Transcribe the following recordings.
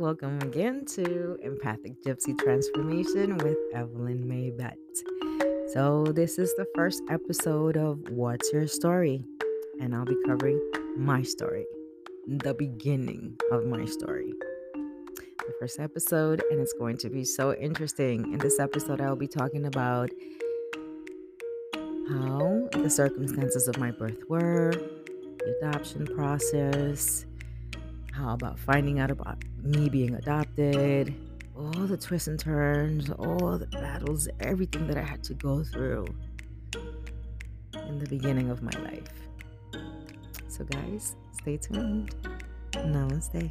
Welcome again to Empathic Gypsy Transformation with Evelyn Maybet. So, this is the first episode of What's Your Story? And I'll be covering my story, the beginning of my story. The first episode, and it's going to be so interesting. In this episode, I'll be talking about how the circumstances of my birth were, the adoption process, how about finding out about me being adopted, all the twists and turns, all the battles, everything that I had to go through in the beginning of my life. So, guys, stay tuned. Namaste.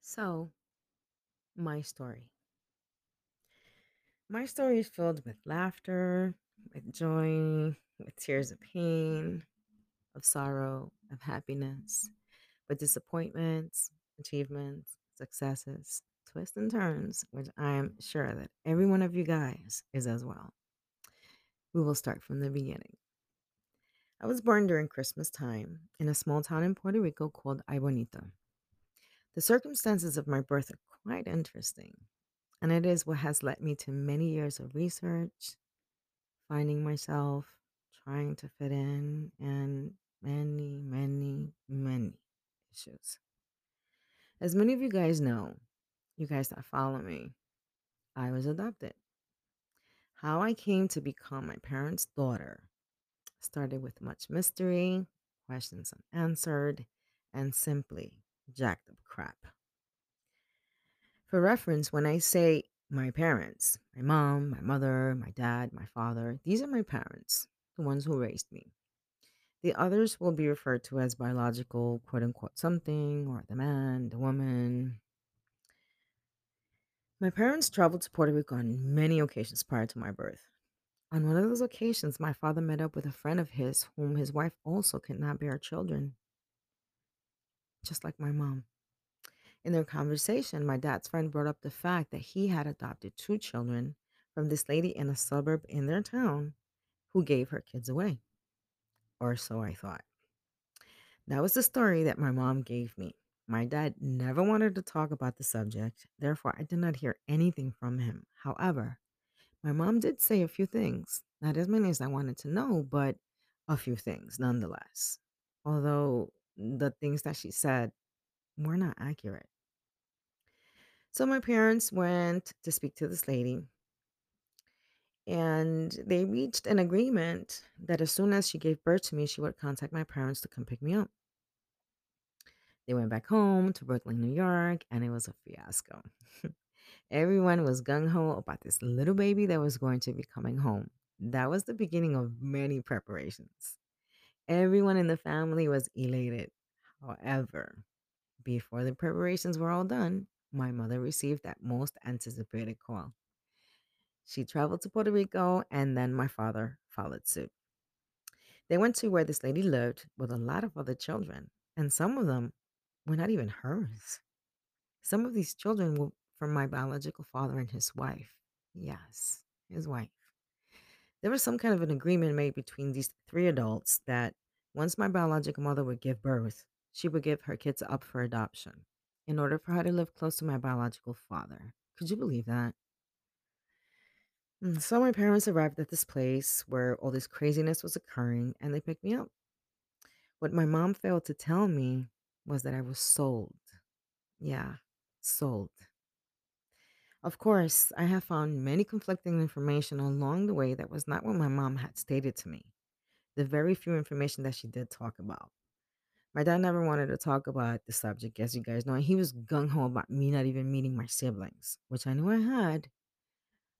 So, my story. My story is filled with laughter, with joy, with tears of pain, of sorrow, of happiness, with disappointments, achievements, successes, twists and turns, which I am sure that every one of you guys is as well. We will start from the beginning. I was born during Christmas time in a small town in Puerto Rico called Aibonito. The circumstances of my birth are quite interesting and it is what has led me to many years of research, finding myself, trying to fit in, and many, many, many issues. As many of you guys know, you guys that follow me, I was adopted. How I came to become my parents' daughter started with much mystery, questions unanswered, and simply jacked up crap. For reference, when I say my parents, my mom, my mother, my dad, my father, these are my parents, the ones who raised me. The others will be referred to as biological, quote unquote, something, or the man, the woman. My parents traveled to Puerto Rico on many occasions prior to my birth. On one of those occasions, my father met up with a friend of his, whom his wife also could not bear children, just like my mom. In their conversation, my dad's friend brought up the fact that he had adopted two children from this lady in a suburb in their town who gave her kids away. Or so I thought. That was the story that my mom gave me. My dad never wanted to talk about the subject, therefore, I did not hear anything from him. However, my mom did say a few things, not as many as I wanted to know, but a few things nonetheless. Although the things that she said were not accurate. So my parents went to speak to this lady and they reached an agreement that as soon as she gave birth to me, she would contact my parents to come pick me up. They went back home to Brooklyn, New York, and it was a fiasco. Everyone was gung ho about this little baby that was going to be coming home. That was the beginning of many preparations. Everyone in the family was elated. However, before the preparations were all done, my mother received that most anticipated call. She traveled to Puerto Rico, and then my father followed suit. They went to where this lady lived with a lot of other children, and some of them were not even hers. Some of these children were from my biological father and his wife. Yes, his wife. There was some kind of an agreement made between these three adults that once my biological mother would give birth, she would give her kids up for adoption in order for her to live close to my biological father. Could you believe that? Mm, So my parents arrived at this place where all this craziness was occurring and they picked me up. What my mom failed to tell me was that I was sold. Yeah, sold. Of course, I have found many conflicting information along the way that was not what my mom had stated to me. The very few information that she did talk about. My dad never wanted to talk about the subject, as you guys know. and He was gung ho about me not even meeting my siblings, which I knew I had.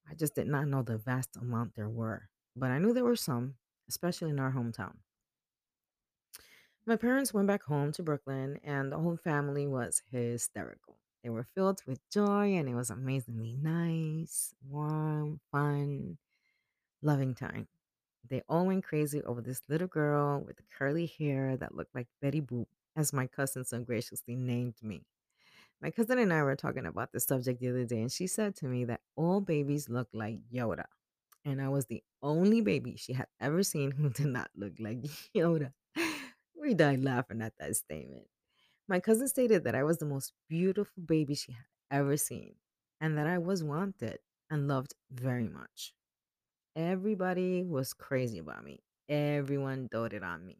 I just did not know the vast amount there were. But I knew there were some, especially in our hometown. My parents went back home to Brooklyn, and the whole family was hysterical. They were filled with joy, and it was amazingly nice, warm, fun, loving time. They all went crazy over this little girl with curly hair that looked like Betty Boop, as my cousin so graciously named me. My cousin and I were talking about this subject the other day, and she said to me that all babies look like Yoda. And I was the only baby she had ever seen who did not look like Yoda. We died laughing at that statement. My cousin stated that I was the most beautiful baby she had ever seen and that I was wanted and loved very much. Everybody was crazy about me. Everyone doted on me.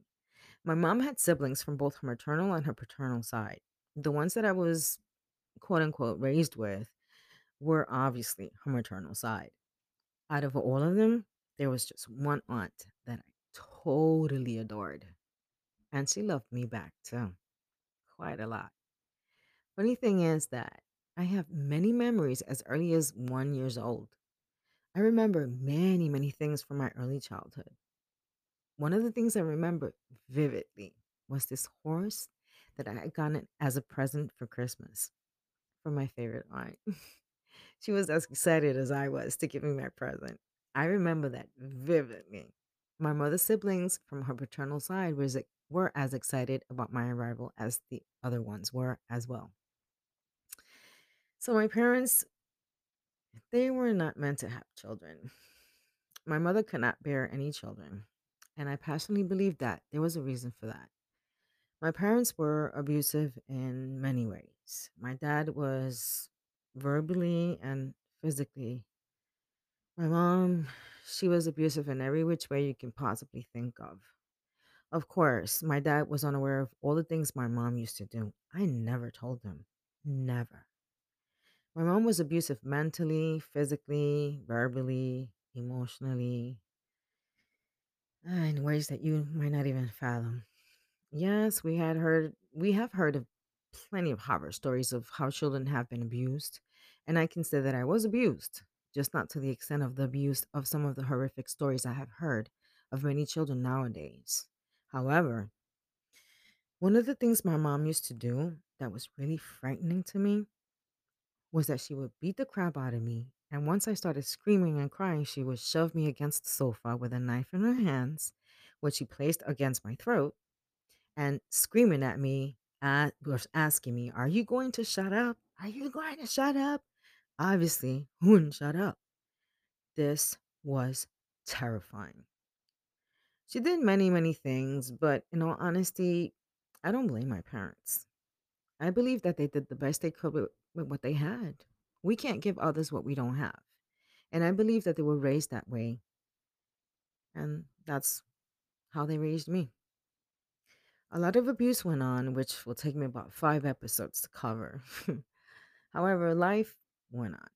My mom had siblings from both her maternal and her paternal side. The ones that I was quote unquote raised with were obviously her maternal side. Out of all of them, there was just one aunt that I totally adored. And she loved me back too, quite a lot. Funny thing is that I have many memories as early as one years old. I remember many, many things from my early childhood. One of the things I remember vividly was this horse that I had gotten as a present for Christmas from my favorite aunt. she was as excited as I was to give me my present. I remember that vividly. My mother's siblings from her paternal side was, were as excited about my arrival as the other ones were as well. So my parents, they were not meant to have children. My mother could not bear any children, and I passionately believe that there was a reason for that. My parents were abusive in many ways. My dad was verbally and physically. My mom, she was abusive in every which way you can possibly think of. Of course, my dad was unaware of all the things my mom used to do. I never told him. Never. My mom was abusive mentally, physically, verbally, emotionally, uh, in ways that you might not even fathom. Yes, we had heard we have heard of plenty of horror stories of how children have been abused, and I can say that I was abused, just not to the extent of the abuse of some of the horrific stories I have heard of many children nowadays. However, one of the things my mom used to do that was really frightening to me was that she would beat the crap out of me, and once I started screaming and crying, she would shove me against the sofa with a knife in her hands, which she placed against my throat and screaming at me, uh, asking me, Are you going to shut up? Are you going to shut up? Obviously, who wouldn't shut up. This was terrifying. She did many, many things, but in all honesty, I don't blame my parents. I believe that they did the best they could with, with what they had. We can't give others what we don't have. And I believe that they were raised that way. And that's how they raised me. A lot of abuse went on, which will take me about five episodes to cover. However, life went on.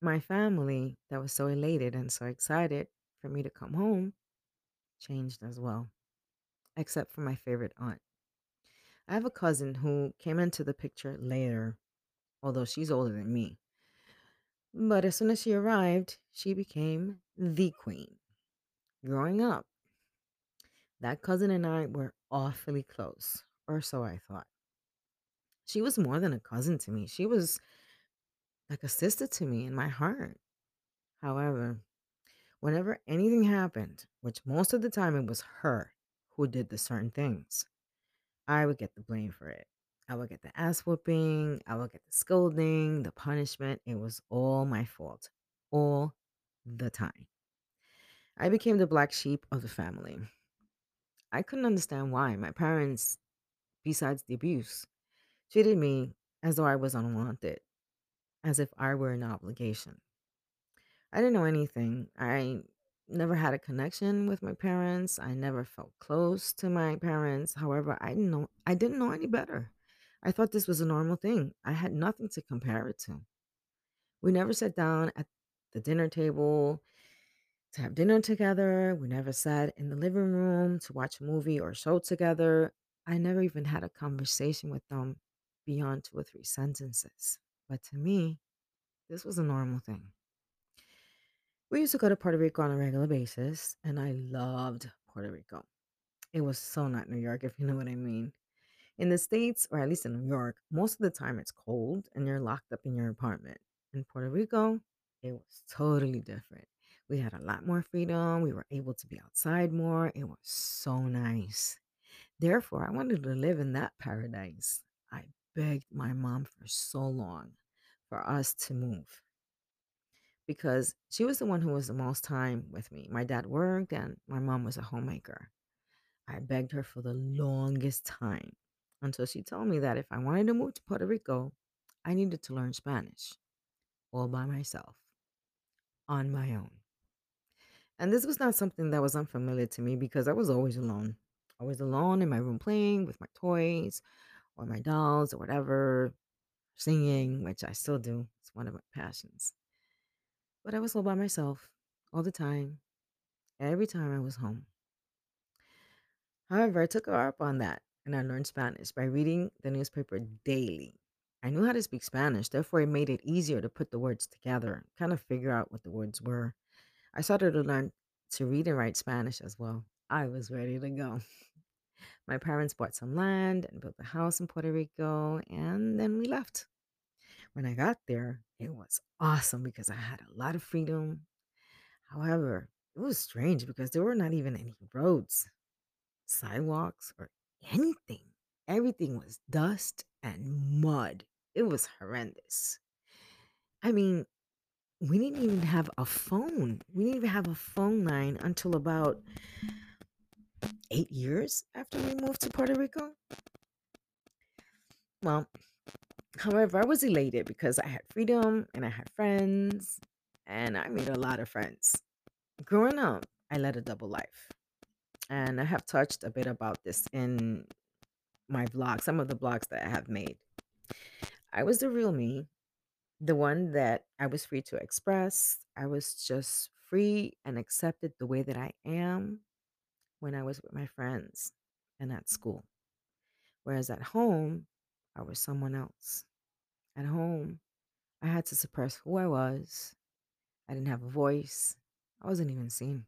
My family, that was so elated and so excited for me to come home, changed as well, except for my favorite aunt. I have a cousin who came into the picture later, although she's older than me. But as soon as she arrived, she became the queen. Growing up, that cousin and I were awfully close, or so I thought. She was more than a cousin to me. She was like a sister to me in my heart. However, whenever anything happened, which most of the time it was her who did the certain things, I would get the blame for it. I would get the ass whooping, I would get the scolding, the punishment. It was all my fault, all the time. I became the black sheep of the family. I couldn't understand why my parents, besides the abuse, treated me as though I was unwanted, as if I were an obligation. I didn't know anything. I never had a connection with my parents. I never felt close to my parents. However, I didn't know I didn't know any better. I thought this was a normal thing. I had nothing to compare it to. We never sat down at the dinner table to have dinner together. We never sat in the living room to watch a movie or show together. I never even had a conversation with them beyond two or three sentences. But to me, this was a normal thing. We used to go to Puerto Rico on a regular basis, and I loved Puerto Rico. It was so not New York, if you know what I mean. In the States, or at least in New York, most of the time it's cold and you're locked up in your apartment. In Puerto Rico, it was totally different. We had a lot more freedom. We were able to be outside more. It was so nice. Therefore, I wanted to live in that paradise. I begged my mom for so long for us to move because she was the one who was the most time with me. My dad worked and my mom was a homemaker. I begged her for the longest time until she told me that if I wanted to move to Puerto Rico, I needed to learn Spanish all by myself, on my own. And this was not something that was unfamiliar to me because I was always alone. Always alone in my room playing with my toys or my dolls or whatever, singing, which I still do. It's one of my passions. But I was all by myself all the time, every time I was home. However, I took her up on that and I learned Spanish by reading the newspaper daily. I knew how to speak Spanish, therefore, it made it easier to put the words together, kind of figure out what the words were. I started to learn to read and write Spanish as well. I was ready to go. My parents bought some land and built a house in Puerto Rico, and then we left. When I got there, it was awesome because I had a lot of freedom. However, it was strange because there were not even any roads, sidewalks, or anything. Everything was dust and mud. It was horrendous. I mean, we didn't even have a phone. We didn't even have a phone line until about eight years after we moved to Puerto Rico. Well, however, I was elated because I had freedom and I had friends and I made a lot of friends. Growing up, I led a double life. And I have touched a bit about this in my vlog, some of the blogs that I have made. I was the real me, the one that I was free to express. I was just free and accepted the way that I am when I was with my friends and at school. Whereas at home, I was someone else. At home, I had to suppress who I was. I didn't have a voice. I wasn't even seen.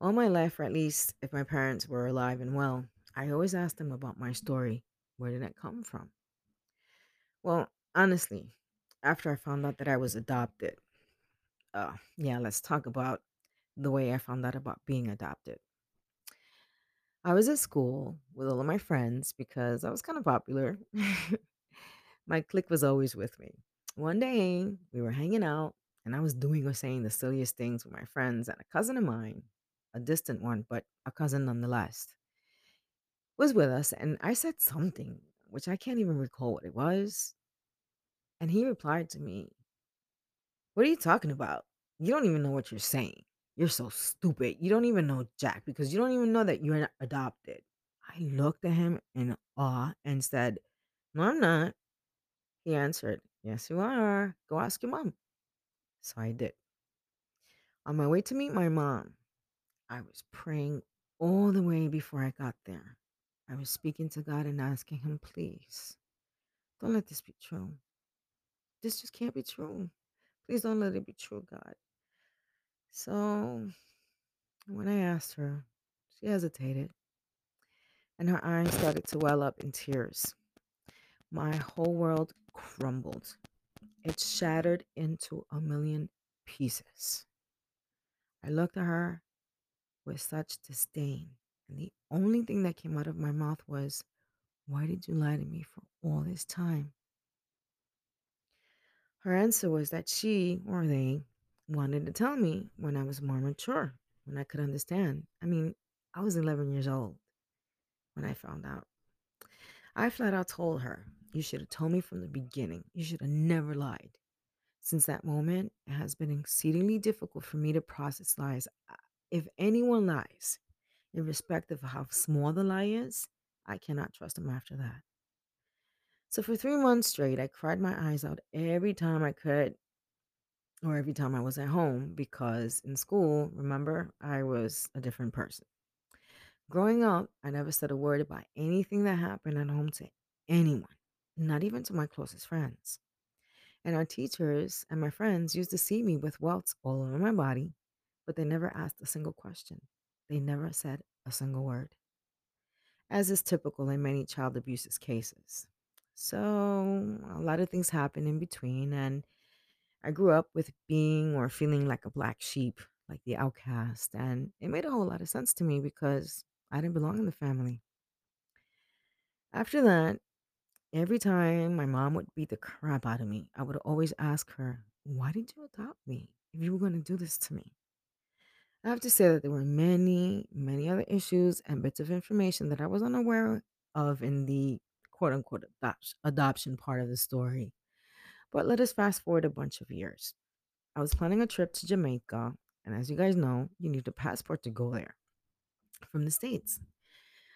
All my life, or at least if my parents were alive and well, I always asked them about my story. Where did it come from? Well, honestly, after I found out that I was adopted, uh, yeah, let's talk about the way I found out about being adopted. I was at school with all of my friends because I was kind of popular. my clique was always with me. One day, we were hanging out, and I was doing or saying the silliest things with my friends, and a cousin of mine, a distant one, but a cousin nonetheless, was with us. And I said something, which I can't even recall what it was. And he replied to me, What are you talking about? You don't even know what you're saying. You're so stupid. You don't even know Jack because you don't even know that you're not adopted. I looked at him in awe and said, No, I'm not. He answered, Yes, you are. Go ask your mom. So I did. On my way to meet my mom, I was praying all the way before I got there. I was speaking to God and asking Him, Please, don't let this be true. This just can't be true. Please don't let it be true, God. So when I asked her, she hesitated and her eyes started to well up in tears. My whole world crumbled. It shattered into a million pieces. I looked at her with such disdain, and the only thing that came out of my mouth was, Why did you lie to me for all this time? Her answer was that she or they wanted to tell me when I was more mature, when I could understand. I mean, I was 11 years old when I found out. I flat out told her, You should have told me from the beginning. You should have never lied. Since that moment, it has been exceedingly difficult for me to process lies. If anyone lies, irrespective of how small the lie is, I cannot trust them after that. So for three months straight, I cried my eyes out every time I could or every time I was at home because in school, remember, I was a different person. Growing up, I never said a word about anything that happened at home to anyone, not even to my closest friends. And our teachers and my friends used to see me with welts all over my body, but they never asked a single question. They never said a single word, as is typical in many child abuse cases. So, a lot of things happened in between, and I grew up with being or feeling like a black sheep, like the outcast, and it made a whole lot of sense to me because I didn't belong in the family. After that, every time my mom would beat the crap out of me, I would always ask her, Why did you adopt me if you were going to do this to me? I have to say that there were many, many other issues and bits of information that I was unaware of in the quote unquote adopt- adoption part of the story. But let us fast forward a bunch of years. I was planning a trip to Jamaica, and as you guys know, you need a passport to go there from the States.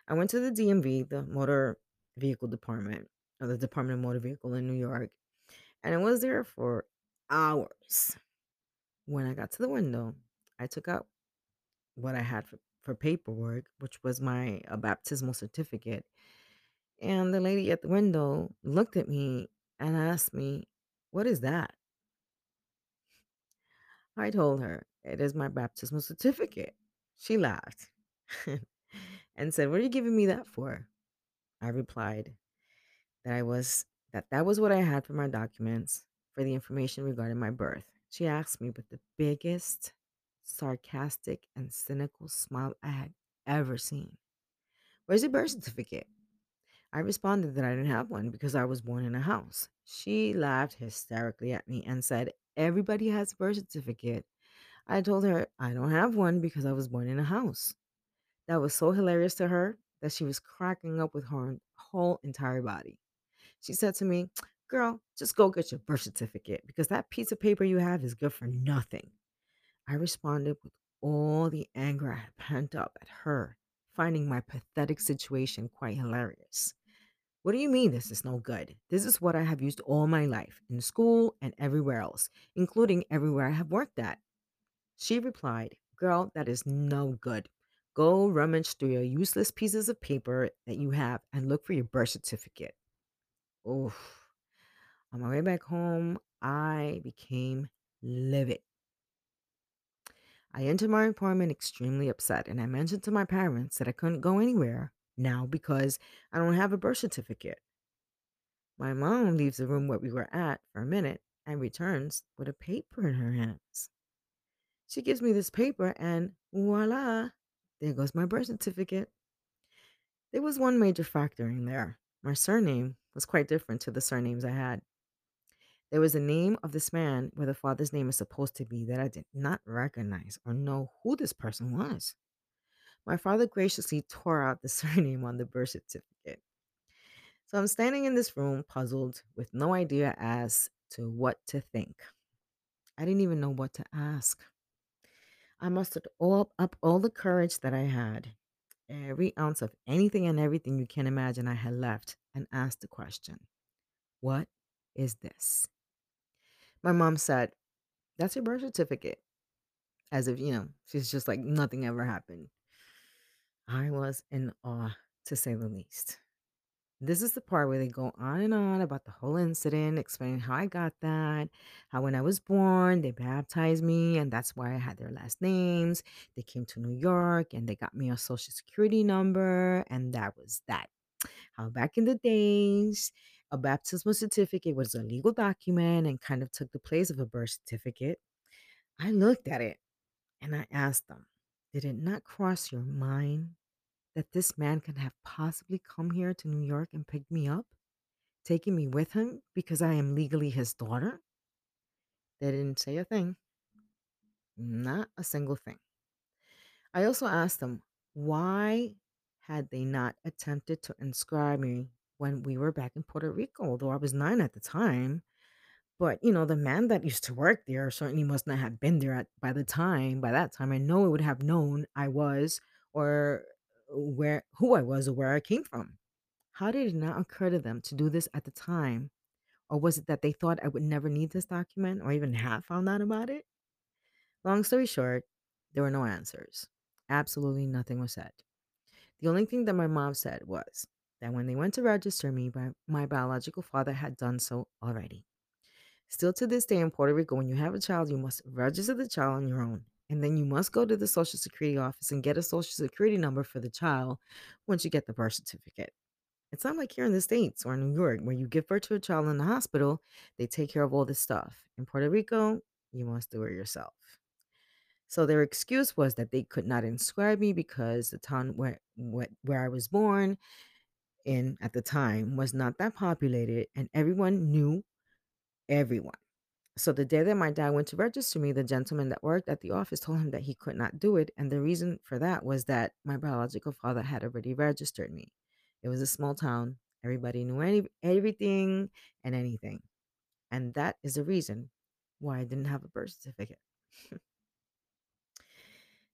I went to the DMV, the Motor Vehicle Department, or the Department of Motor Vehicle in New York, and I was there for hours. When I got to the window, I took out what I had for, for paperwork, which was my uh, baptismal certificate. And the lady at the window looked at me and asked me, What is that? I told her, It is my baptismal certificate. She laughed and said, What are you giving me that for? I replied that I was that that was what I had for my documents for the information regarding my birth. She asked me with the biggest sarcastic and cynical smile I had ever seen. Where's your birth certificate? I responded that I didn't have one because I was born in a house. She laughed hysterically at me and said, Everybody has a birth certificate. I told her I don't have one because I was born in a house. That was so hilarious to her that she was cracking up with her whole entire body. She said to me, Girl, just go get your birth certificate because that piece of paper you have is good for nothing. I responded with all the anger I had pent up at her, finding my pathetic situation quite hilarious. What do you mean this is no good? This is what I have used all my life, in school and everywhere else, including everywhere I have worked at. She replied, Girl, that is no good. Go rummage through your useless pieces of paper that you have and look for your birth certificate. Oof. On my way back home, I became livid. I entered my apartment extremely upset, and I mentioned to my parents that I couldn't go anywhere now because I don't have a birth certificate. My mom leaves the room where we were at for a minute and returns with a paper in her hands. She gives me this paper, and voila, there goes my birth certificate. There was one major factor in there. My surname was quite different to the surnames I had. There was a name of this man where the father's name is supposed to be that I did not recognize or know who this person was. My father graciously tore out the surname on the birth certificate. So I'm standing in this room, puzzled, with no idea as to what to think. I didn't even know what to ask. I mustered all up all the courage that I had, every ounce of anything and everything you can imagine I had left, and asked the question, What is this? My mom said, That's your birth certificate. As if, you know, she's just like nothing ever happened. I was in awe, to say the least. This is the part where they go on and on about the whole incident, explaining how I got that, how when I was born, they baptized me, and that's why I had their last names. They came to New York and they got me a social security number, and that was that. How back in the days, a baptismal certificate was a legal document and kind of took the place of a birth certificate. I looked at it and I asked them, Did it not cross your mind that this man could have possibly come here to New York and picked me up, taking me with him because I am legally his daughter? They didn't say a thing, not a single thing. I also asked them why had they not attempted to inscribe me when we were back in Puerto Rico, although I was nine at the time. But you know, the man that used to work there certainly must not have been there at, by the time. By that time, I know it would have known I was or where who I was or where I came from. How did it not occur to them to do this at the time? Or was it that they thought I would never need this document or even have found out about it? Long story short, there were no answers. Absolutely nothing was said. The only thing that my mom said was that when they went to register me, my, my biological father had done so already. Still to this day in Puerto Rico, when you have a child, you must register the child on your own. And then you must go to the Social Security office and get a Social Security number for the child once you get the birth certificate. It's not like here in the States or in New York where you give birth to a child in the hospital, they take care of all this stuff. In Puerto Rico, you must do it yourself. So their excuse was that they could not inscribe me because the town where where, I was born in at the time was not that populated and everyone knew everyone. So the day that my dad went to register me, the gentleman that worked at the office told him that he could not do it. And the reason for that was that my biological father had already registered me. It was a small town. Everybody knew any, everything and anything. And that is the reason why I didn't have a birth certificate.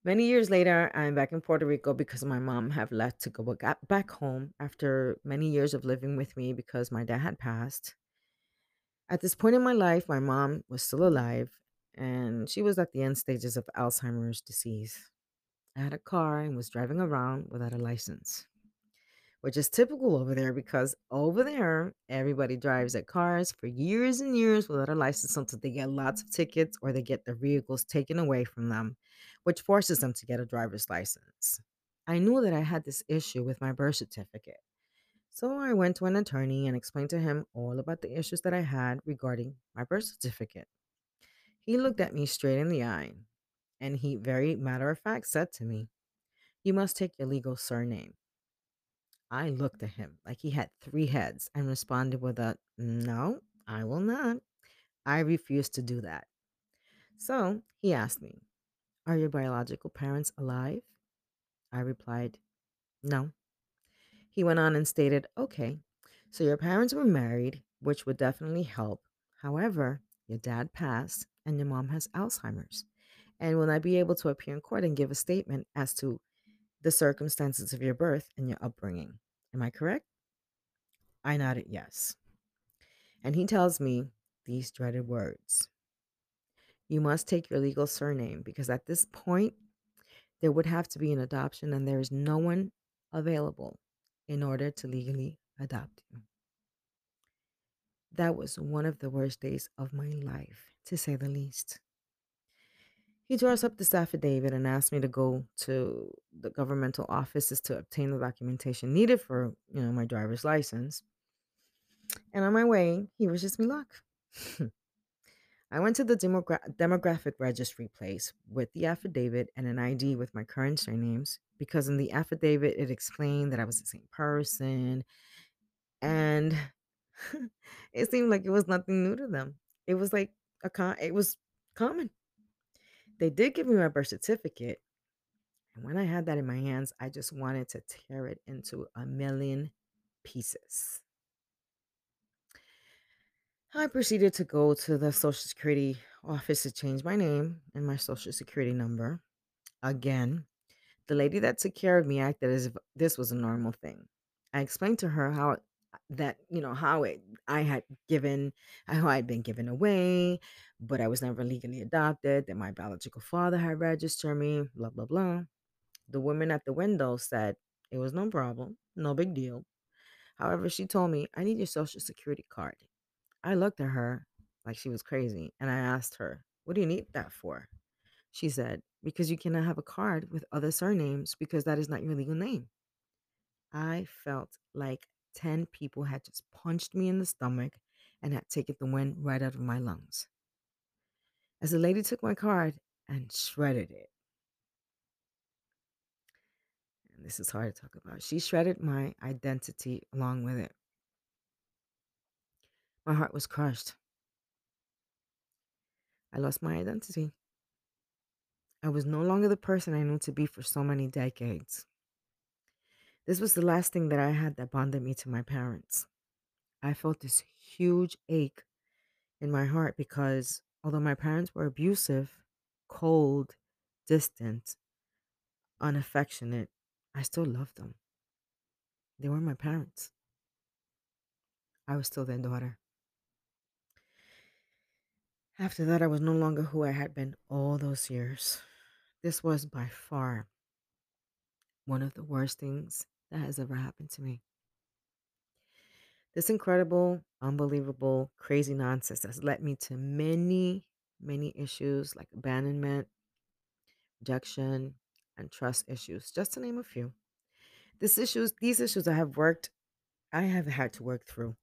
Many years later, I'm back in Puerto Rico because my mom have left to go back home after many years of living with me because my dad had passed. At this point in my life, my mom was still alive and she was at the end stages of Alzheimer's disease. I had a car and was driving around without a license, which is typical over there because over there, everybody drives their cars for years and years without a license until they get lots of tickets or they get their vehicles taken away from them, which forces them to get a driver's license. I knew that I had this issue with my birth certificate. So I went to an attorney and explained to him all about the issues that I had regarding my birth certificate. He looked at me straight in the eye and he, very matter of fact, said to me, You must take your legal surname. I looked at him like he had three heads and responded with a, No, I will not. I refuse to do that. So he asked me, Are your biological parents alive? I replied, No. He went on and stated, Okay, so your parents were married, which would definitely help. However, your dad passed and your mom has Alzheimer's. And will I be able to appear in court and give a statement as to the circumstances of your birth and your upbringing? Am I correct? I nodded yes. And he tells me these dreaded words You must take your legal surname because at this point, there would have to be an adoption, and there is no one available in order to legally adopt you. That was one of the worst days of my life, to say the least. He draws up this affidavit and asks me to go to the governmental offices to obtain the documentation needed for, you know, my driver's license. And on my way, he wishes me luck. I went to the demogra- demographic registry place with the affidavit and an ID with my current surnames because in the affidavit it explained that I was the same person and it seemed like it was nothing new to them. It was like a con- it was common. They did give me my birth certificate, and when I had that in my hands, I just wanted to tear it into a million pieces. I proceeded to go to the Social Security office to change my name and my Social Security number. Again, the lady that took care of me acted as if this was a normal thing. I explained to her how uh, that, you know, how it I had given how I'd been given away, but I was never legally adopted, that my biological father had registered me, blah blah blah. The woman at the window said it was no problem, no big deal. However, she told me, I need your social security card. I looked at her like she was crazy and I asked her, What do you need that for? She said, Because you cannot have a card with other surnames because that is not your legal name. I felt like 10 people had just punched me in the stomach and had taken the wind right out of my lungs. As the lady took my card and shredded it, and this is hard to talk about, she shredded my identity along with it. My heart was crushed. I lost my identity. I was no longer the person I knew to be for so many decades. This was the last thing that I had that bonded me to my parents. I felt this huge ache in my heart because although my parents were abusive, cold, distant, unaffectionate, I still loved them. They were my parents. I was still their daughter. After that, I was no longer who I had been all those years. This was by far one of the worst things that has ever happened to me. This incredible, unbelievable, crazy nonsense has led me to many, many issues like abandonment, rejection, and trust issues, just to name a few. These issues, these issues I have worked, I have had to work through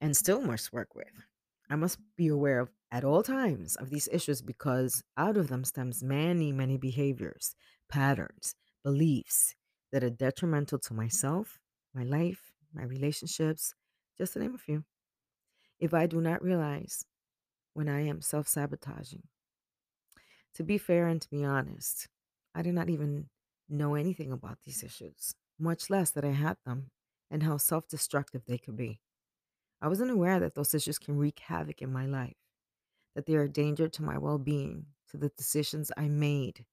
and still must work with. I must be aware of at all times of these issues because out of them stems many, many behaviors, patterns, beliefs that are detrimental to myself, my life, my relationships, just to name a few. If I do not realize when I am self sabotaging. To be fair and to be honest, I did not even know anything about these issues, much less that I had them and how self destructive they could be. I wasn't aware that those issues can wreak havoc in my life, that they are a danger to my well being, to the decisions I made,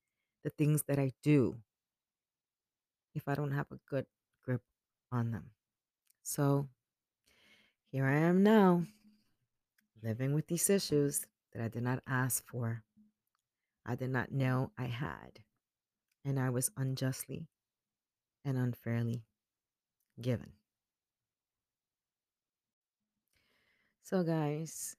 the things that I do, if I don't have a good grip on them. So here I am now, living with these issues that I did not ask for, I did not know I had, and I was unjustly and unfairly given. So, guys,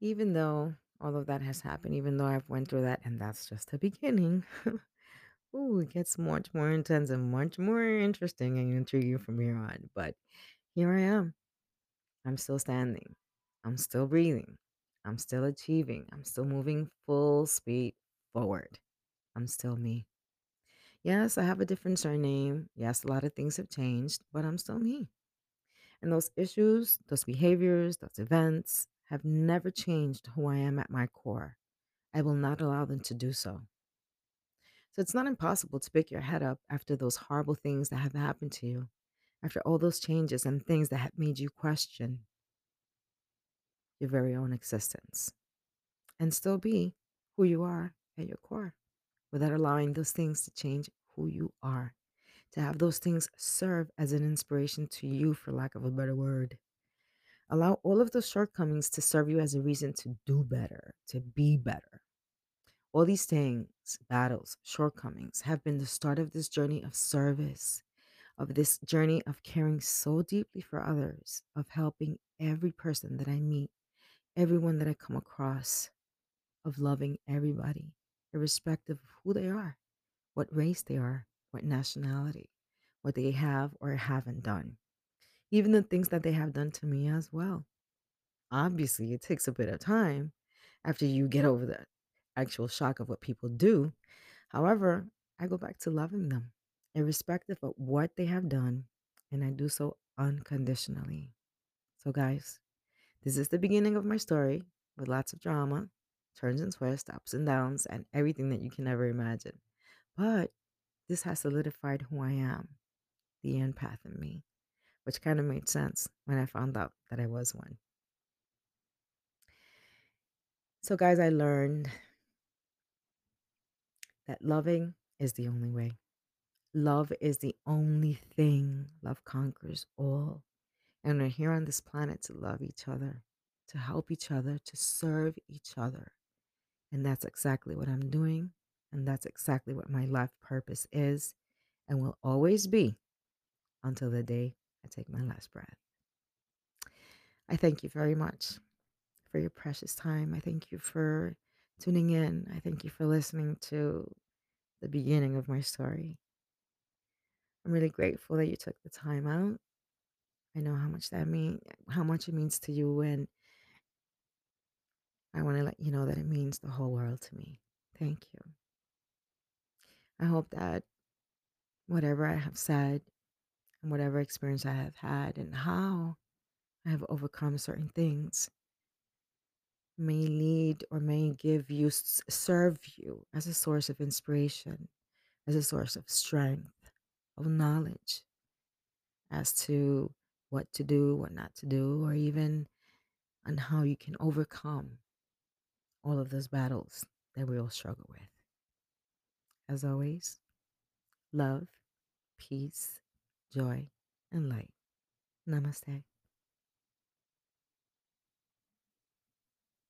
even though all of that has happened, even though I've went through that, and that's just the beginning. Ooh, it gets much more intense and much more interesting and intriguing from here on. But here I am. I'm still standing. I'm still breathing. I'm still achieving. I'm still moving full speed forward. I'm still me. Yes, I have a different surname. Yes, a lot of things have changed, but I'm still me. And those issues, those behaviors, those events have never changed who I am at my core. I will not allow them to do so. So it's not impossible to pick your head up after those horrible things that have happened to you, after all those changes and things that have made you question your very own existence, and still be who you are at your core without allowing those things to change who you are, to have those things serve as an inspiration to you, for lack of a better word. Allow all of those shortcomings to serve you as a reason to do better, to be better. All these things, battles, shortcomings, have been the start of this journey of service, of this journey of caring so deeply for others, of helping every person that I meet, everyone that I come across, of loving everybody, irrespective of who they are, what race they are, what nationality, what they have or haven't done, even the things that they have done to me as well. Obviously, it takes a bit of time after you get over the actual shock of what people do. However, I go back to loving them, irrespective of what they have done, and I do so unconditionally. So, guys, this is the beginning of my story with lots of drama, turns and twists, ups and downs, and everything that you can ever imagine. But this has solidified who I am, the empath in me, which kind of made sense when I found out that I was one. So, guys, I learned that loving is the only way. Love is the only thing. Love conquers all. And we're here on this planet to love each other, to help each other, to serve each other. And that's exactly what I'm doing. And that's exactly what my life purpose is and will always be until the day I take my last breath. I thank you very much for your precious time. I thank you for tuning in. I thank you for listening to the beginning of my story. I'm really grateful that you took the time out. I know how much that mean how much it means to you and I want to let you know that it means the whole world to me. Thank you. I hope that whatever I have said and whatever experience I have had and how I have overcome certain things may lead or may give you, serve you as a source of inspiration, as a source of strength, of knowledge as to what to do, what not to do, or even on how you can overcome all of those battles that we all struggle with. As always, love, peace, joy, and light. Namaste.